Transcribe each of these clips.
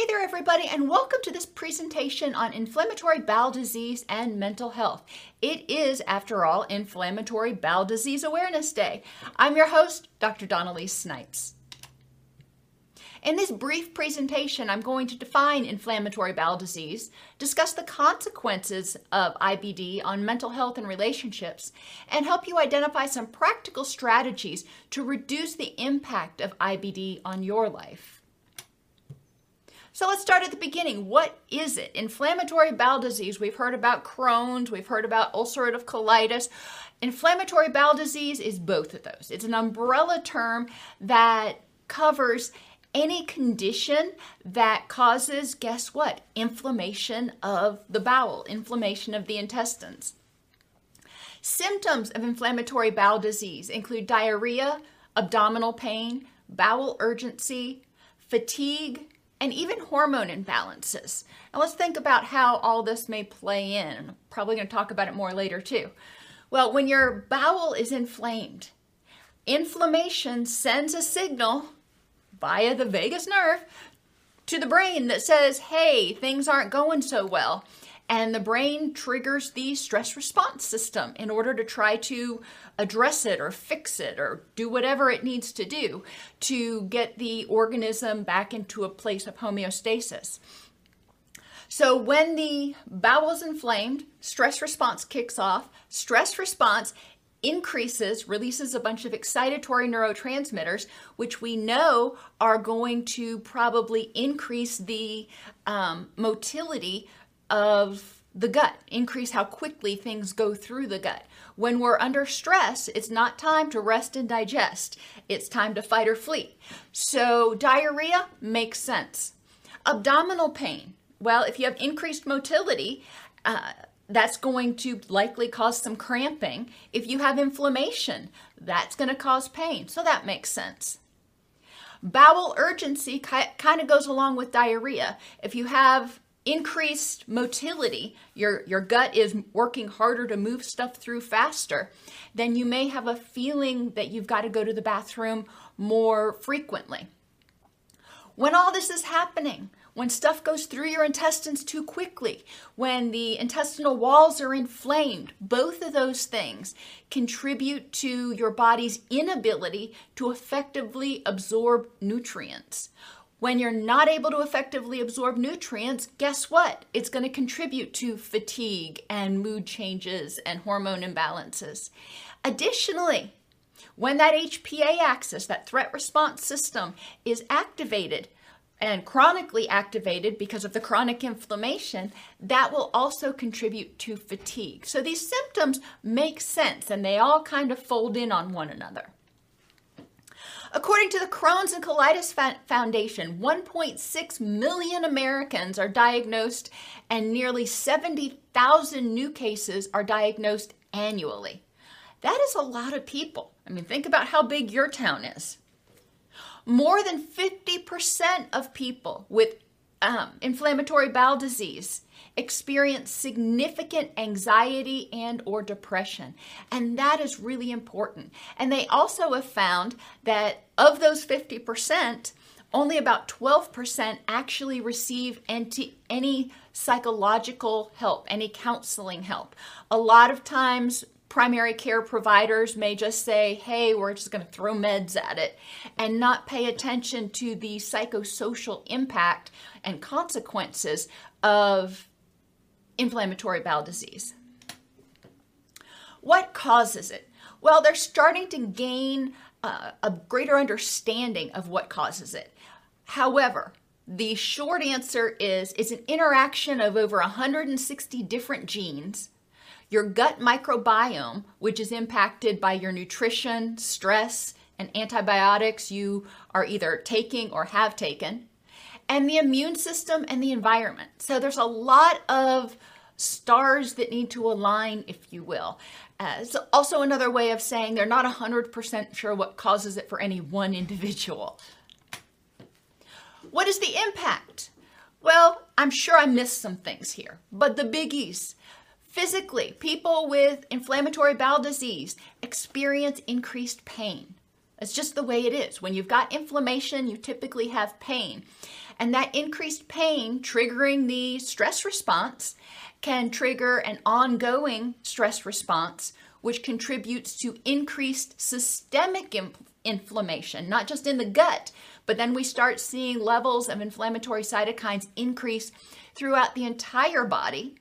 Hey there, everybody, and welcome to this presentation on inflammatory bowel disease and mental health. It is, after all, Inflammatory Bowel Disease Awareness Day. I'm your host, Dr. Dawn-Elise Snipes. In this brief presentation, I'm going to define inflammatory bowel disease, discuss the consequences of IBD on mental health and relationships, and help you identify some practical strategies to reduce the impact of IBD on your life. So let's start at the beginning. What is it? Inflammatory bowel disease. We've heard about Crohn's, we've heard about ulcerative colitis. Inflammatory bowel disease is both of those. It's an umbrella term that covers any condition that causes, guess what? Inflammation of the bowel, inflammation of the intestines. Symptoms of inflammatory bowel disease include diarrhea, abdominal pain, bowel urgency, fatigue, and even hormone imbalances. Now let's think about how all this may play in. I'm probably going to talk about it more later too. Well, when your bowel is inflamed, inflammation sends a signal via the vagus nerve to the brain that says, hey, things aren't going so well. And the brain triggers the stress response system in order to try to address it or fix it or do whatever it needs to do to get the organism back into a place of homeostasis. So, when the bowel is inflamed, stress response kicks off. Stress response increases, releases a bunch of excitatory neurotransmitters, which we know are going to probably increase the um, motility of the gut, increase how quickly things go through the gut. When we're under stress, it's not time to rest and digest. It's time to fight or flee. So, diarrhea makes sense. Abdominal pain. Well, if you have increased motility, uh, that's going to likely cause some cramping. If you have inflammation, that's going to cause pain. So that makes sense. Bowel urgency kind of goes along with diarrhea. If you have increased motility, your, your gut is working harder to move stuff through faster, then you may have a feeling that you've got to go to the bathroom more frequently. When all this is happening, when stuff goes through your intestines too quickly, when the intestinal walls are inflamed, both of those things contribute to your body's inability to effectively absorb nutrients. When you're not able to effectively absorb nutrients, guess what? It's going to contribute to fatigue and mood changes and hormone imbalances. Additionally, when that HPA axis, that threat response system, is activated, and chronically activated because of the chronic inflammation, that will also contribute to fatigue. So these symptoms make sense and they all kind of fold in on one another. According to the Crohn's and Colitis Foundation, 1.6 million Americans are diagnosed and nearly 70,000 new cases are diagnosed annually. That is a lot of people. I mean, think about how big your town is. More than 50% of people with um, inflammatory bowel disease experience significant anxiety and or depression. And that is really important. And they also have found that of those 50% only about 12% actually receive anti, any psychological help any counseling help. A lot of times primary care providers may just say, hey, we're just going to throw meds at it and not pay attention to the psychosocial impact and consequences of inflammatory bowel disease. What causes it? Well, they're starting to gain uh, a greater understanding of what causes it. However, the short answer is it's an interaction of over 160 different genes your gut microbiome, which is impacted by your nutrition, stress, and antibiotics you are either taking or have taken, and the immune system and the environment. So there's a lot of stars that need to align, if you will. Uh, it's also another way of saying they're not 100% sure what causes it for any one individual. What is the impact? Well, I'm sure I missed some things here, but the biggies Physically, people with inflammatory bowel disease experience increased pain. It's just the way it is. When you've got inflammation, you typically have pain. And that increased pain triggering the stress response can trigger an ongoing stress response, which contributes to increased systemic inflammation, not just in the gut, but then we start seeing levels of inflammatory cytokines increase throughout the entire body.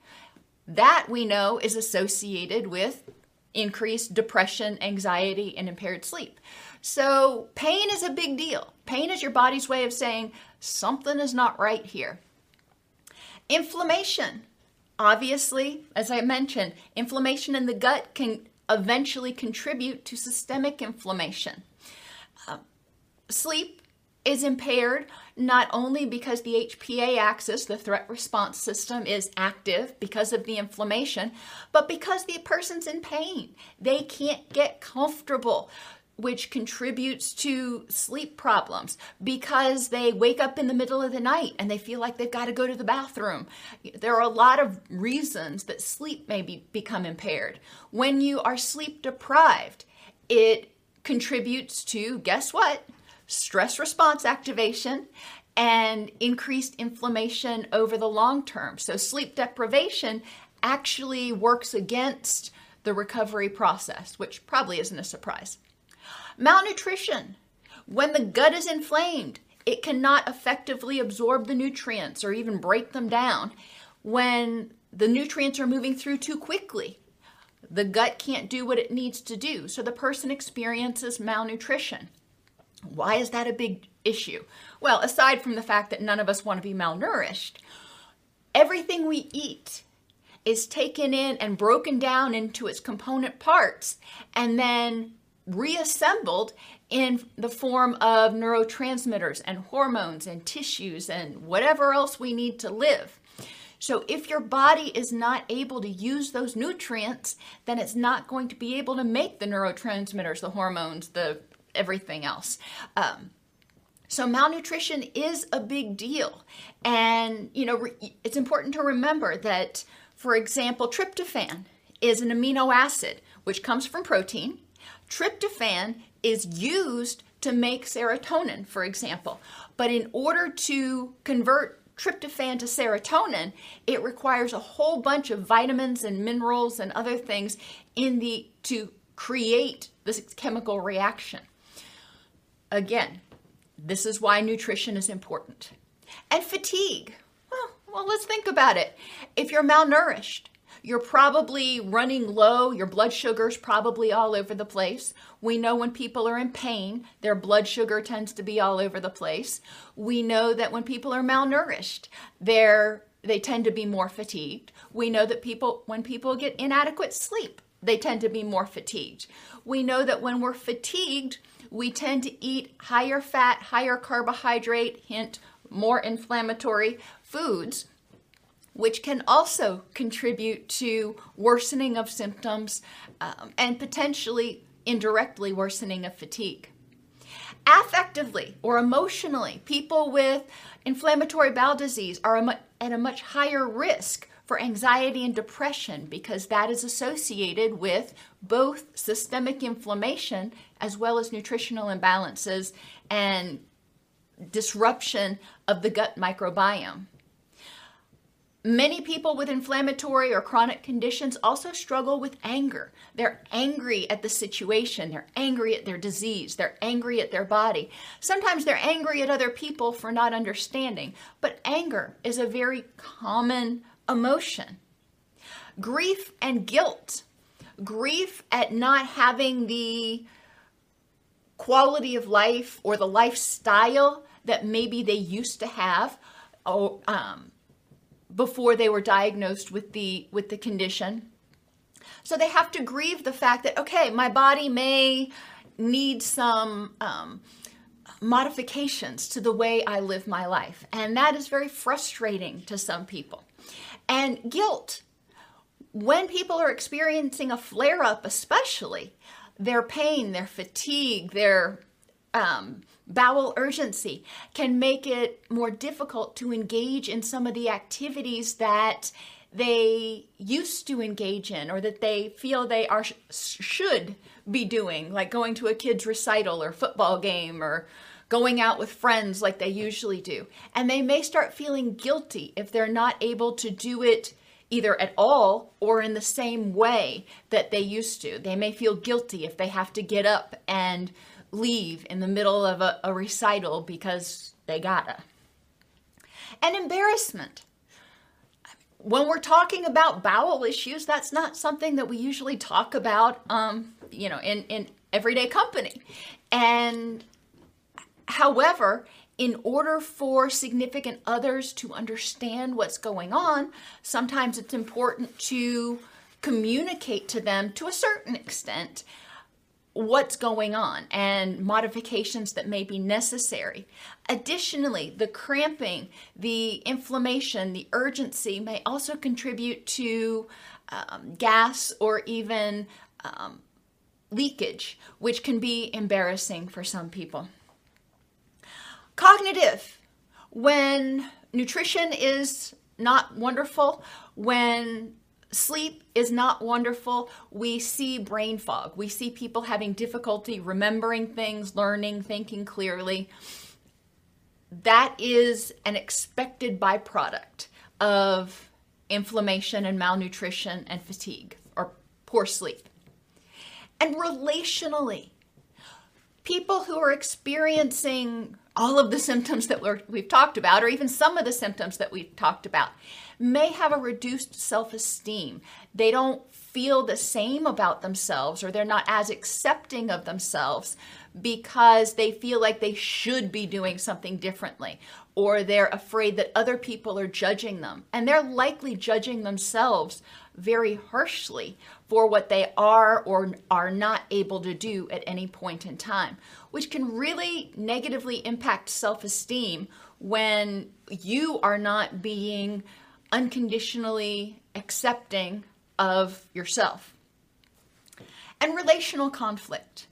That we know is associated with increased depression, anxiety, and impaired sleep. So, pain is a big deal. Pain is your body's way of saying something is not right here. Inflammation. Obviously, as I mentioned, inflammation in the gut can eventually contribute to systemic inflammation. Uh, sleep is impaired not only because the HPA axis, the threat response system, is active because of the inflammation, but because the person's in pain. They can't get comfortable which contributes to sleep problems because they wake up in the middle of the night and they feel like they've got to go to the bathroom. There are a lot of reasons that sleep may be, become impaired. When you are sleep deprived, it contributes to, guess what? Stress response activation and increased inflammation over the long term. So, sleep deprivation actually works against the recovery process, which probably isn't a surprise. Malnutrition. When the gut is inflamed, it cannot effectively absorb the nutrients or even break them down. When the nutrients are moving through too quickly, the gut can't do what it needs to do. So the person experiences malnutrition. Why is that a big issue? Well, aside from the fact that none of us want to be malnourished, everything we eat is taken in and broken down into its component parts and then reassembled in the form of neurotransmitters and hormones and tissues and whatever else we need to live. So, if your body is not able to use those nutrients, then it's not going to be able to make the neurotransmitters, the hormones, the everything else. Um, so malnutrition is a big deal. And, you know, it's important to remember that, for example, tryptophan is an amino acid which comes from protein Tryptophan is used to make serotonin, for example. But in order to convert tryptophan to serotonin, it requires a whole bunch of vitamins and minerals and other things in the to create this chemical reaction. Again, this is why nutrition is important. And fatigue. Well, well, let's think about it. If you're malnourished, you're probably running low, your blood sugar's probably all over the place. We know when people are in pain, their blood sugar tends to be all over the place. We know that when people are malnourished, they're they tend to be more fatigued. We know that people when people get inadequate sleep, they tend to be more fatigued. We know that when we're fatigued, we tend to eat higher fat, higher carbohydrate, hint more inflammatory foods which can also contribute to worsening of symptoms um, and potentially indirectly worsening of fatigue. Affectively or emotionally, people with inflammatory bowel disease are at a much higher risk for anxiety and depression because that is associated with both systemic inflammation as well as nutritional imbalances and disruption of the gut microbiome. Many people with inflammatory or chronic conditions also struggle with anger. They're angry at the situation, they're angry at their disease, they're angry at their body. Sometimes they're angry at other people for not understanding, but anger is a very common emotion. Grief and guilt. Grief at not having the quality of life or the lifestyle that maybe they used to have. Oh, um, before they were diagnosed with the with the condition. So they have to grieve the fact that okay, my body may need some um, modifications to the way I live my life, and that is very frustrating to some people. And guilt, when people are experiencing a flare up, especially their pain, their fatigue, their um, bowel urgency can make it more difficult to engage in some of the activities that they used to engage in or that they feel they are should be doing, like going to a kid's recital or football game or going out with friends like they usually do. And they may start feeling guilty if they're not able to do it either at all or in the same way that they used to. They may feel guilty if they have to get up and leave in the middle of a, a recital because they gotta. And embarrassment. When we're talking about bowel issues, that's not something that we usually talk about, um, you know, in, in everyday company. And however, in order for significant others to understand what's going on, sometimes it's important to communicate to them to a certain extent what's going on and modifications that may be necessary. Additionally, the cramping, the inflammation, the urgency may also contribute to um, gas or even um, leakage, which can be embarrassing for some people. Cognitive, when nutrition is not wonderful, when sleep is not wonderful, we see brain fog. We see people having difficulty remembering things, learning, thinking clearly. That is an expected byproduct of inflammation and malnutrition and fatigue or poor sleep. And relationally, people who are experiencing all of the symptoms that we have talked about, or even some of the symptoms that we've talked about, may have a reduced self esteem. They don't feel the same about themselves, or they're not as accepting of themselves because they feel like they should be doing something differently, or they're afraid that other people are judging them. And they're likely judging themselves very harshly for what they are or are not able to do at any point in time, which can really negatively impact self esteem when you are not being unconditionally accepting of yourself. And relational conflict.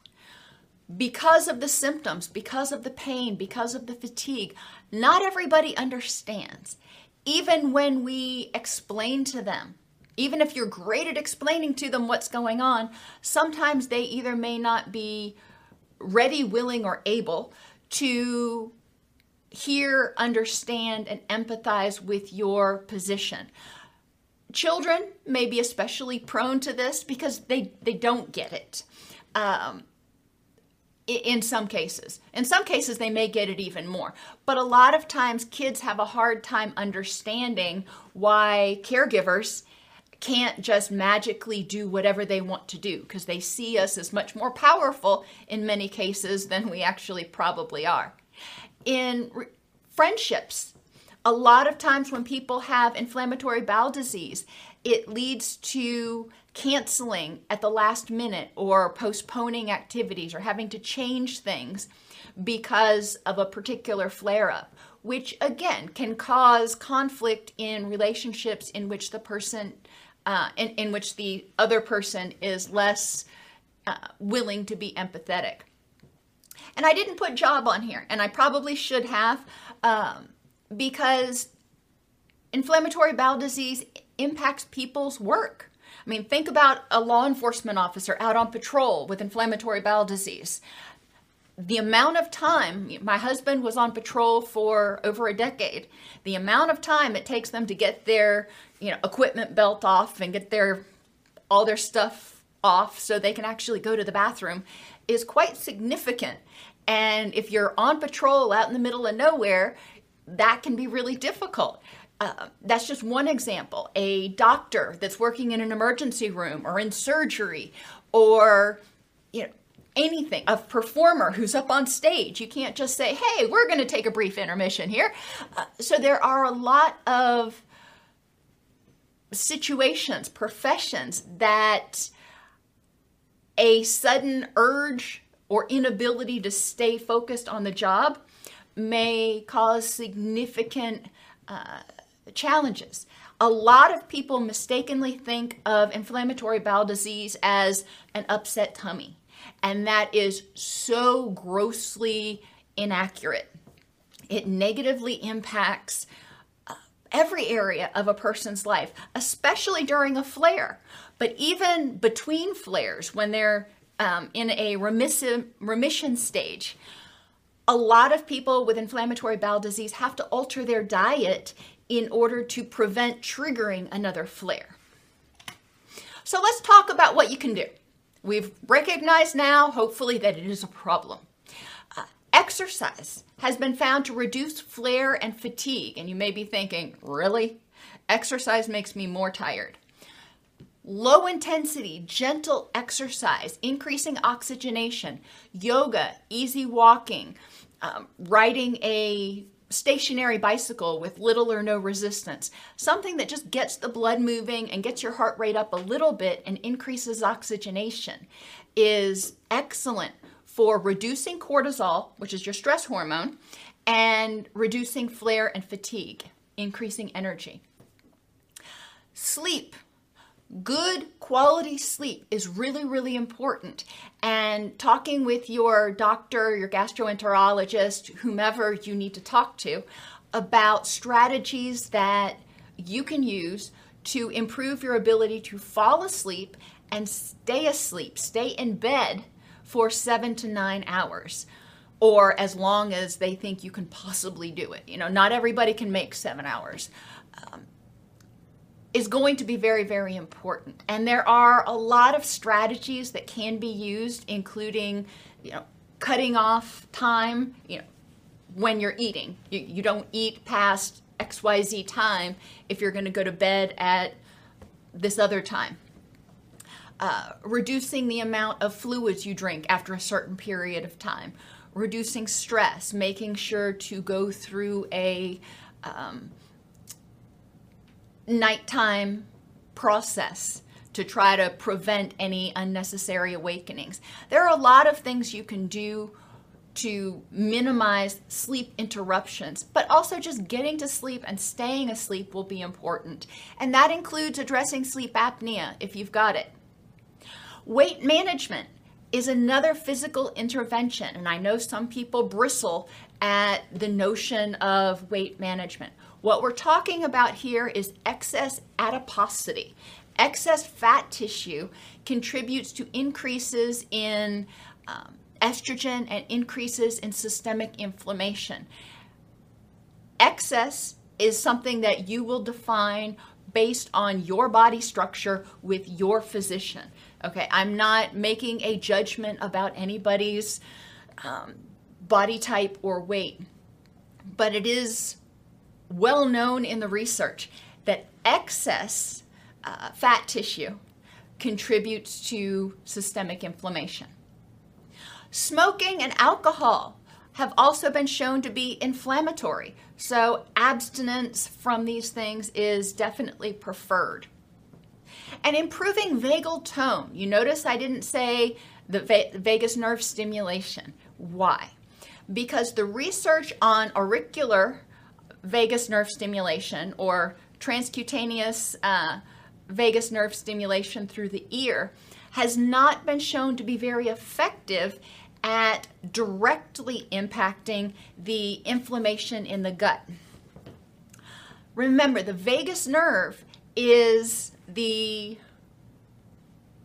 Because of the symptoms, because of the pain, because of the fatigue, not everybody understands. Even when we explain to them even if you're great at explaining to them what's going on, sometimes they either may not be ready, willing, or able to hear, understand, and empathize with your position. Children may be especially prone to this because they, they don't get it. Um, in some cases. In some cases, they may get it even more. But a lot of times, kids have a hard time understanding why caregivers can't just magically do whatever they want to do because they see us as much more powerful in many cases than we actually probably are. In re- friendships, a lot of times when people have inflammatory bowel disease, it leads to canceling at the last minute or postponing activities or having to change things because of a particular flare up, which again can cause conflict in relationships in which the person uh, in, in which the other person is less uh, willing to be empathetic. And I didn't put job on here, and I probably should have, um, because inflammatory bowel disease impacts people's work. I mean, think about a law enforcement officer out on patrol with inflammatory bowel disease. The amount of time, my husband was on patrol for over a decade, the amount of time it takes them to get their you know equipment belt off and get their all their stuff off so they can actually go to the bathroom is quite significant. And if you're on patrol out in the middle of nowhere, that can be really difficult. Uh, that's just one example. A doctor that's working in an emergency room or in surgery or you know anything, a performer who's up on stage. You can't just say, "Hey, we're going to take a brief intermission here." Uh, so there are a lot of situations, professions that a sudden urge or inability to stay focused on the job may cause significant uh, challenges. A lot of people mistakenly think of inflammatory bowel disease as an upset tummy, and that is so grossly inaccurate. It negatively impacts every area of a person's life, especially during a flare. But even between flares, when they're um, in a remissive, remission stage, a lot of people with inflammatory bowel disease have to alter their diet in order to prevent triggering another flare. So let's talk about what you can do. We've recognized now, hopefully, that it is a problem. Uh, exercise has been found to reduce flare and fatigue. And you may be thinking, really? Exercise makes me more tired. Low intensity, gentle exercise, increasing oxygenation, yoga, easy walking, um, riding a stationary bicycle with little or no resistance, something that just gets the blood moving and gets your heart rate up a little bit and increases oxygenation, is excellent for reducing cortisol, which is your stress hormone, and reducing flare and fatigue, increasing energy. Sleep. Good quality sleep is really, really important. And talking with your doctor, your gastroenterologist, whomever you need to talk to about strategies that you can use to improve your ability to fall asleep and stay asleep, stay in bed for seven to nine hours or as long as they think you can possibly do it. You know, not everybody can make seven hours. Um, is going to be very, very important. And there are a lot of strategies that can be used, including, you know, cutting off time, you know, when you're eating. You, you don't eat past XYZ time if you're going to go to bed at this other time uh, reducing the amount of fluids you drink after a certain period of time, reducing stress, making sure to go through a um, nighttime process to try to prevent any unnecessary awakenings. There are a lot of things you can do to minimize sleep interruptions, but also just getting to sleep and staying asleep will be important. And that includes addressing sleep apnea if you've got it. Weight management is another physical intervention, and I know some people bristle at the notion of weight management. What we're talking about here is excess adiposity. Excess fat tissue contributes to increases in um, estrogen and increases in systemic inflammation. Excess is something that you will define based on your body structure with your physician. Okay, I'm not making a judgment about anybody's um, body type or weight, but it is well known in the research that excess uh, fat tissue contributes to systemic inflammation. Smoking and alcohol have also been shown to be inflammatory, so abstinence from these things is definitely preferred. And improving vagal tone. You notice I didn't say the vagus nerve stimulation. Why? Because the research on auricular vagus nerve stimulation or transcutaneous uh, vagus nerve stimulation through the ear has not been shown to be very effective at directly impacting the inflammation in the gut. Remember, the vagus nerve is the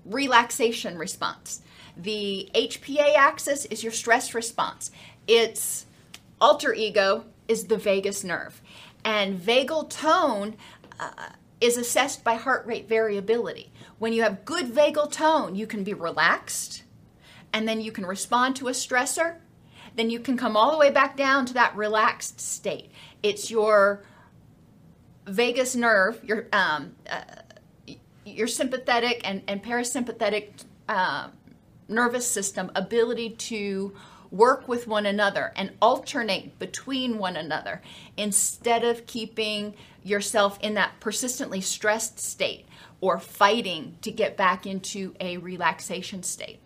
relaxation response. The HPA axis is your stress response. Its alter ego is the vagus nerve. And vagal tone uh, is assessed by heart rate variability. When you have good vagal tone, you can be relaxed and then you can respond to a stressor. Then you can come all the way back down to that relaxed state. It's your vagus nerve, your um, uh, your sympathetic and, and parasympathetic uh, nervous system ability to work with one another and alternate between one another instead of keeping yourself in that persistently stressed state or fighting to get back into a relaxation state.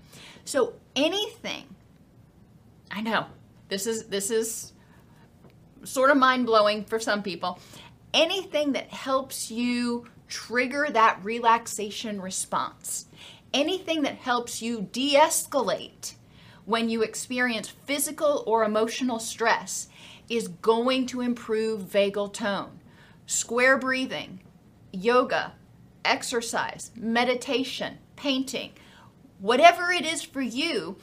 So anything I know this is this is sort of mind-blowing for some people. Anything that helps you trigger that relaxation response. Anything that helps you de escalate when you experience physical or emotional stress is going to improve vagal tone. square breathing, yoga, exercise, meditation, painting, whatever it is for you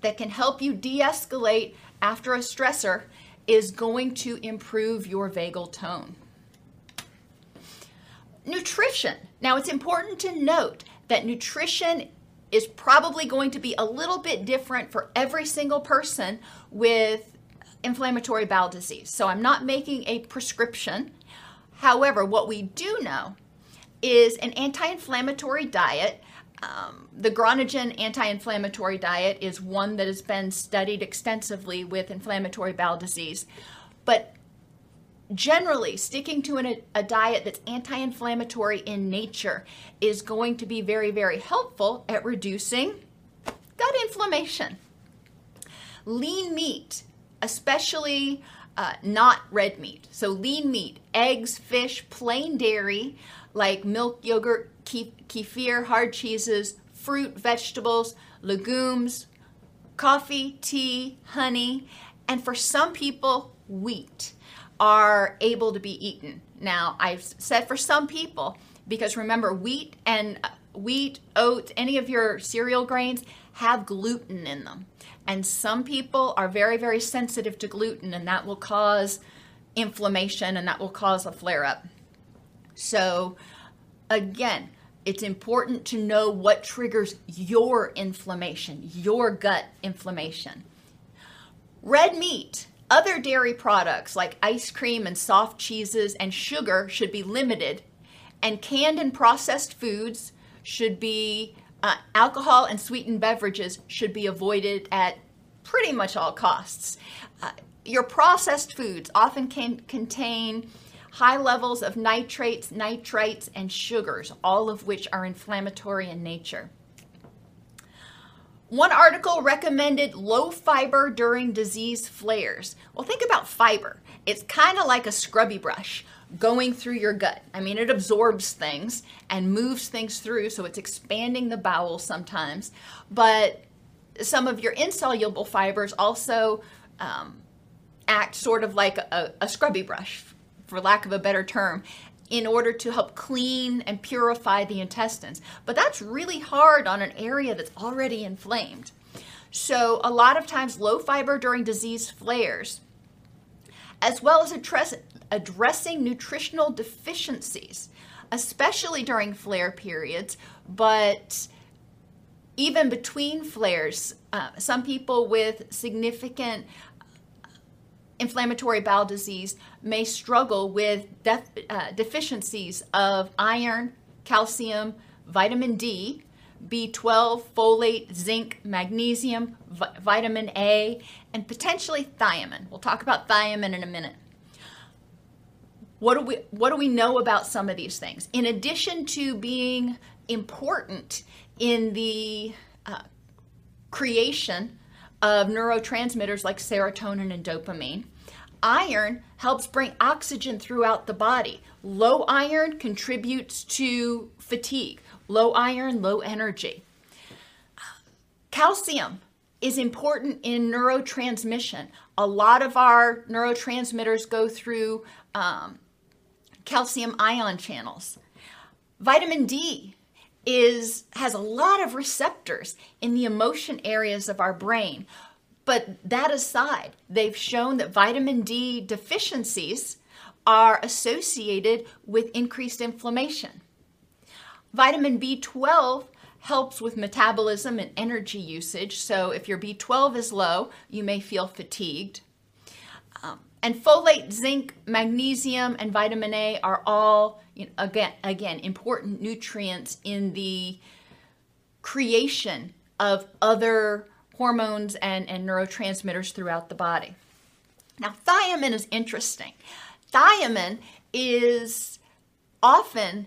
that can help you de escalate after a stressor is going to improve your vagal tone. Nutrition. Now, it's important to note that nutrition is probably going to be a little bit different for every single person with inflammatory bowel disease. So, I'm not making a prescription. However, what we do know is an anti inflammatory diet. Um, the Groningen anti inflammatory diet is one that has been studied extensively with inflammatory bowel disease. But generally, sticking to an, a diet that's anti inflammatory in nature is going to be very, very helpful at reducing gut inflammation. Lean meat, especially uh, not red meat. So, lean meat, eggs, fish, plain dairy like milk, yogurt, kefir, hard cheeses, fruit, vegetables, legumes, coffee, tea, honey, and for some people, wheat are able to be eaten. Now, I've said for some people, because remember, wheat and uh, wheat, oats, any of your cereal grains have gluten in them. And some people are very, very sensitive to gluten, and that will cause inflammation and that will cause a flare up. So, again, it's important to know what triggers your inflammation, your gut inflammation. Red meat other dairy products like ice cream and soft cheeses and sugar should be limited, and canned and processed foods should be, uh, alcohol and sweetened beverages should be avoided at pretty much all costs. Uh, your processed foods often can contain high levels of nitrates, nitrites, and sugars, all of which are inflammatory in nature. One article recommended low fiber during disease flares. Well, think about fiber. It's kind of like a scrubby brush going through your gut. I mean, it absorbs things and moves things through, so it's expanding the bowel sometimes. But some of your insoluble fibers also um, act sort of like a, a scrubby brush, for lack of a better term, in order to help clean and purify the intestines. But that's really hard on an area that's already inflamed. So, a lot of times, low fiber during disease flares, as well as address, addressing nutritional deficiencies, especially during flare periods, but even between flares, uh, some people with significant inflammatory bowel disease may struggle with def- uh, deficiencies of iron, calcium, vitamin D, B12, folate, zinc, magnesium, vi- vitamin A, and potentially thiamine. We'll talk about thiamine in a minute. What do we what do we know about some of these things? In addition to being important in the uh, creation of neurotransmitters like serotonin and dopamine. Iron helps bring oxygen throughout the body. Low iron contributes to fatigue, low iron, low energy. Calcium is important in neurotransmission. A lot of our neurotransmitters go through um, calcium ion channels. Vitamin D is has a lot of receptors in the emotion areas of our brain. But that aside, they've shown that vitamin D deficiencies are associated with increased inflammation. Vitamin B12 helps with metabolism and energy usage. So if your B12 is low, you may feel fatigued. And folate, zinc, magnesium, and vitamin A are all you know, again again important nutrients in the creation of other hormones and, and neurotransmitters throughout the body. Now, thiamine is interesting. Thiamine is often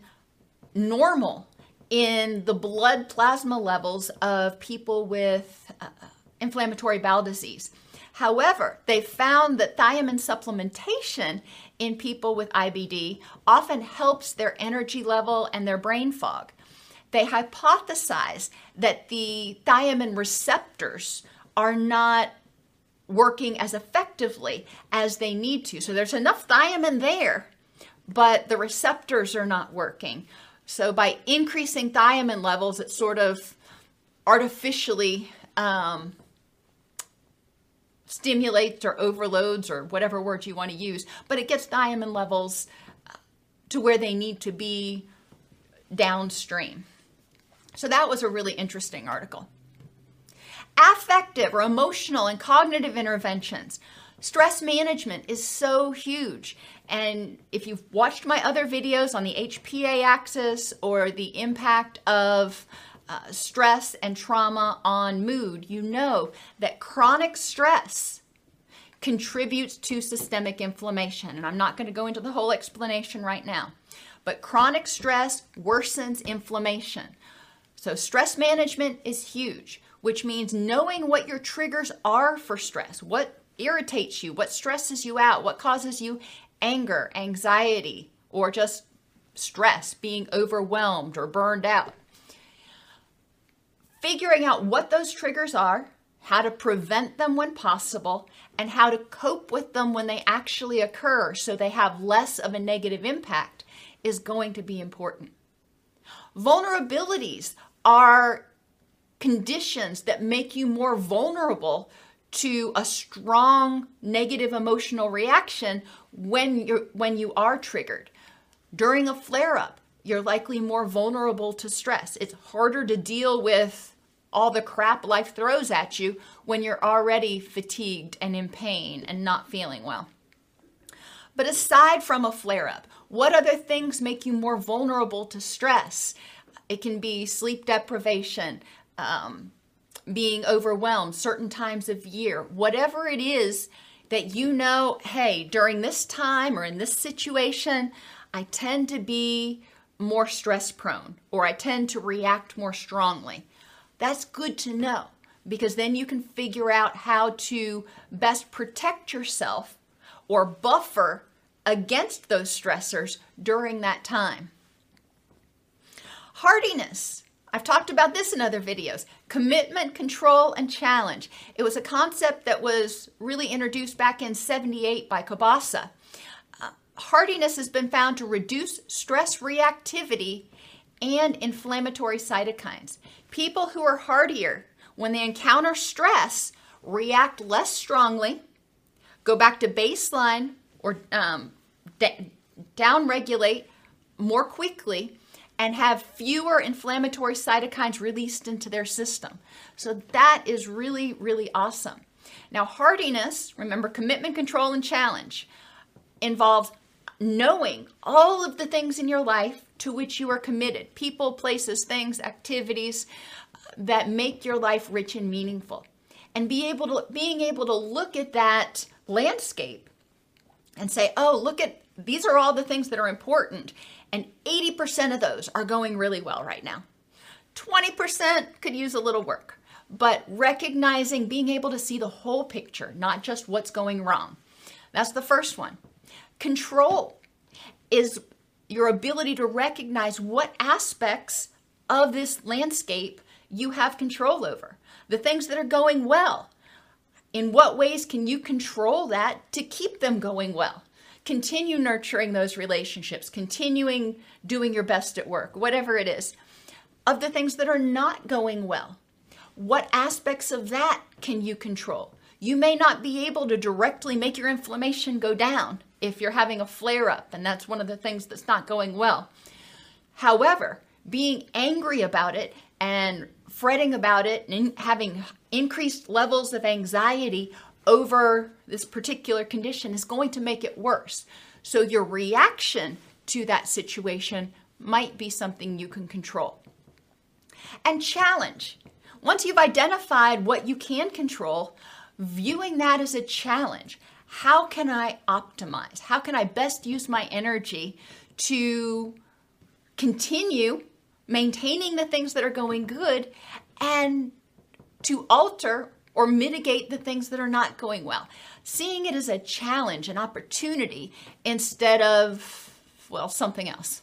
normal in the blood plasma levels of people with uh, inflammatory bowel disease. However, they found that thiamine supplementation in people with IBD often helps their energy level and their brain fog. They hypothesize that the thiamine receptors are not working as effectively as they need to. So there's enough thiamine there, but the receptors are not working. So by increasing thiamine levels, it sort of artificially um, stimulates or overloads or whatever word you want to use, but it gets thiamine levels uh, to where they need to be downstream. So that was a really interesting article. Affective or emotional and cognitive interventions. Stress management is so huge. And if you've watched my other videos on the HPA axis or the impact of uh, stress and trauma on mood, you know that chronic stress contributes to systemic inflammation. And I'm not going to go into the whole explanation right now, but chronic stress worsens inflammation. So, stress management is huge, which means knowing what your triggers are for stress, what irritates you, what stresses you out, what causes you anger, anxiety, or just stress, being overwhelmed or burned out. Figuring out what those triggers are, how to prevent them when possible, and how to cope with them when they actually occur so they have less of a negative impact is going to be important. Vulnerabilities are conditions that make you more vulnerable to a strong negative emotional reaction when you're when you are triggered. During a flare up, you're likely more vulnerable to stress. It's harder to deal with all the crap life throws at you when you're already fatigued and in pain and not feeling well. But aside from a flare up, what other things make you more vulnerable to stress? It can be sleep deprivation, um, being overwhelmed, certain times of year, whatever it is that you know, hey, during this time or in this situation, I tend to be more stress prone or I tend to react more strongly. That's good to know because then you can figure out how to best protect yourself or buffer against those stressors during that time. Hardiness. I've talked about this in other videos. Commitment, control, and challenge. It was a concept that was really introduced back in 78 by Kobasa. Uh, hardiness has been found to reduce stress reactivity and inflammatory cytokines. People who are hardier, when they encounter stress, react less strongly, go back to baseline or um, d- down regulate more quickly, and have fewer inflammatory cytokines released into their system. So that is really, really awesome. Now, hardiness, remember commitment, control, and challenge, involves knowing all of the things in your life to which you are committed people, places, things, activities uh, that make your life rich and meaningful. And be able to being able to look at that landscape and say, "Oh, look at these are all the things that are important." And 80% of those are going really well right now. 20% could use a little work. But recognizing being able to see the whole picture, not just what's going wrong. That's the first one. Control is your ability to recognize what aspects of this landscape you have control over. The things that are going well. In what ways can you control that to keep them going well? Continue nurturing those relationships, continuing doing your best at work, whatever it is. Of the things that are not going well, what aspects of that can you control? You may not be able to directly make your inflammation go down if you're having a flare up, and that's one of the things that's not going well. However, being angry about it and fretting about it and having increased levels of anxiety over this particular condition is going to make it worse. So, your reaction to that situation might be something you can control. And challenge. Once you've identified what you can control, viewing that as a challenge. How can I optimize? How can I best use my energy to continue maintaining the things that are going good and to alter or mitigate the things that are not going well? Seeing it as a challenge, an opportunity, instead of, well, something else.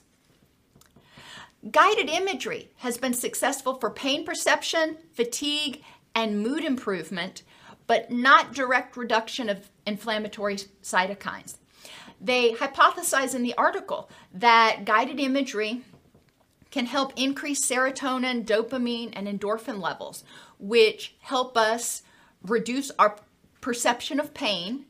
Guided imagery has been successful for pain perception, fatigue, and mood improvement but not direct reduction of inflammatory cytokines. They hypothesize in the article that guided imagery can help increase serotonin, dopamine, and endorphin levels, which help us reduce our perception of pain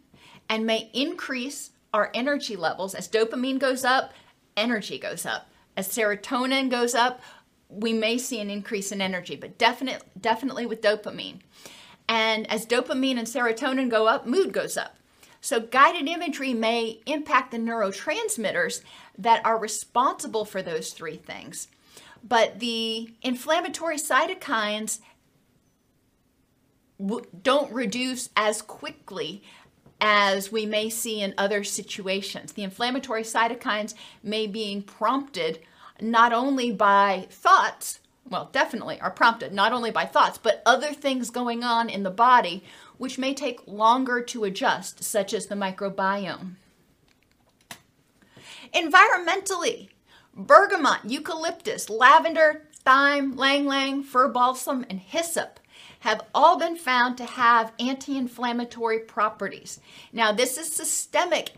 and may increase our energy levels. As dopamine goes up, energy goes up. As serotonin goes up, we may see an increase in energy, but definitely definitely with dopamine. And as dopamine and serotonin go up, mood goes up. So guided imagery may impact the neurotransmitters that are responsible for those three things. But the inflammatory cytokines don't reduce as quickly as we may see in other situations. The inflammatory cytokines may be prompted not only by thoughts, well, definitely are prompted not only by thoughts, but other things going on in the body which may take longer to adjust, such as the microbiome. Environmentally, bergamot, eucalyptus, lavender, thyme, ylang ylang, fir balsam, and hyssop have all been found to have anti inflammatory properties. Now, this is systemic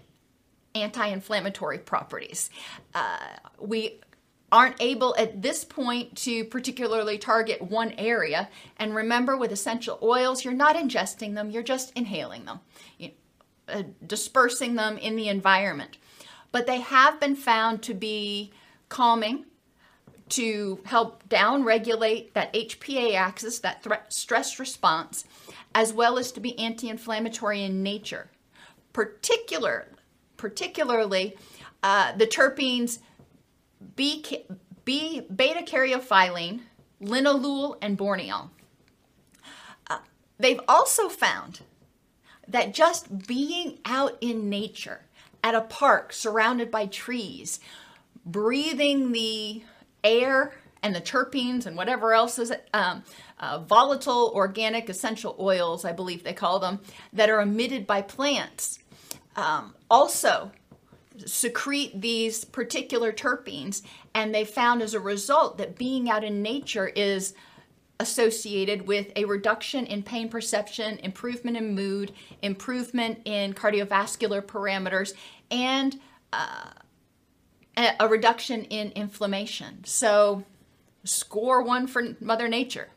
anti inflammatory properties. Uh, we aren't able at this point to particularly target one area. And remember, with essential oils, you're not ingesting them, you're just inhaling them, you, uh, dispersing them in the environment. But they have been found to be calming, to help down regulate that HPA axis, that stress response, as well as to be anti inflammatory in nature. Particular, particularly, uh, the terpenes B, B, beta caryophyllene, linalool, and borneol. Uh, they've also found that just being out in nature, at a park surrounded by trees, breathing the air and the terpenes and whatever else is um, uh, volatile organic essential oils, I believe they call them, that are emitted by plants. Um, also, secrete these particular terpenes, and they found as a result that being out in nature is associated with a reduction in pain perception, improvement in mood, improvement in cardiovascular parameters, and uh, a reduction in inflammation. So, score one for Mother Nature.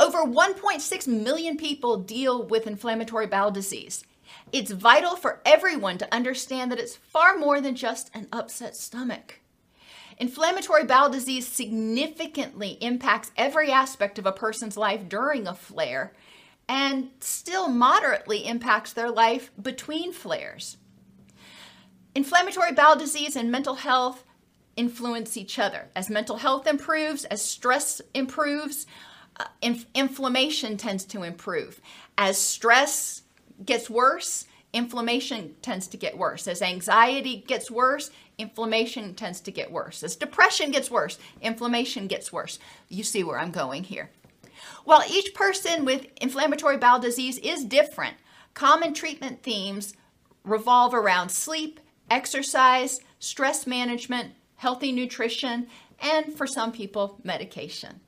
Over 1.6 million people deal with inflammatory bowel disease. It's vital for everyone to understand that it's far more than just an upset stomach. Inflammatory bowel disease significantly impacts every aspect of a person's life during a flare and still moderately impacts their life between flares. Inflammatory bowel disease and mental health influence each other. As mental health improves, as stress improves, uh, inf- inflammation tends to improve. As stress gets worse, inflammation tends to get worse. As anxiety gets worse, inflammation tends to get worse. As depression gets worse, inflammation gets worse. You see where I'm going here. While each person with inflammatory bowel disease is different, common treatment themes revolve around sleep, exercise, stress management, healthy nutrition, and for some people, medication.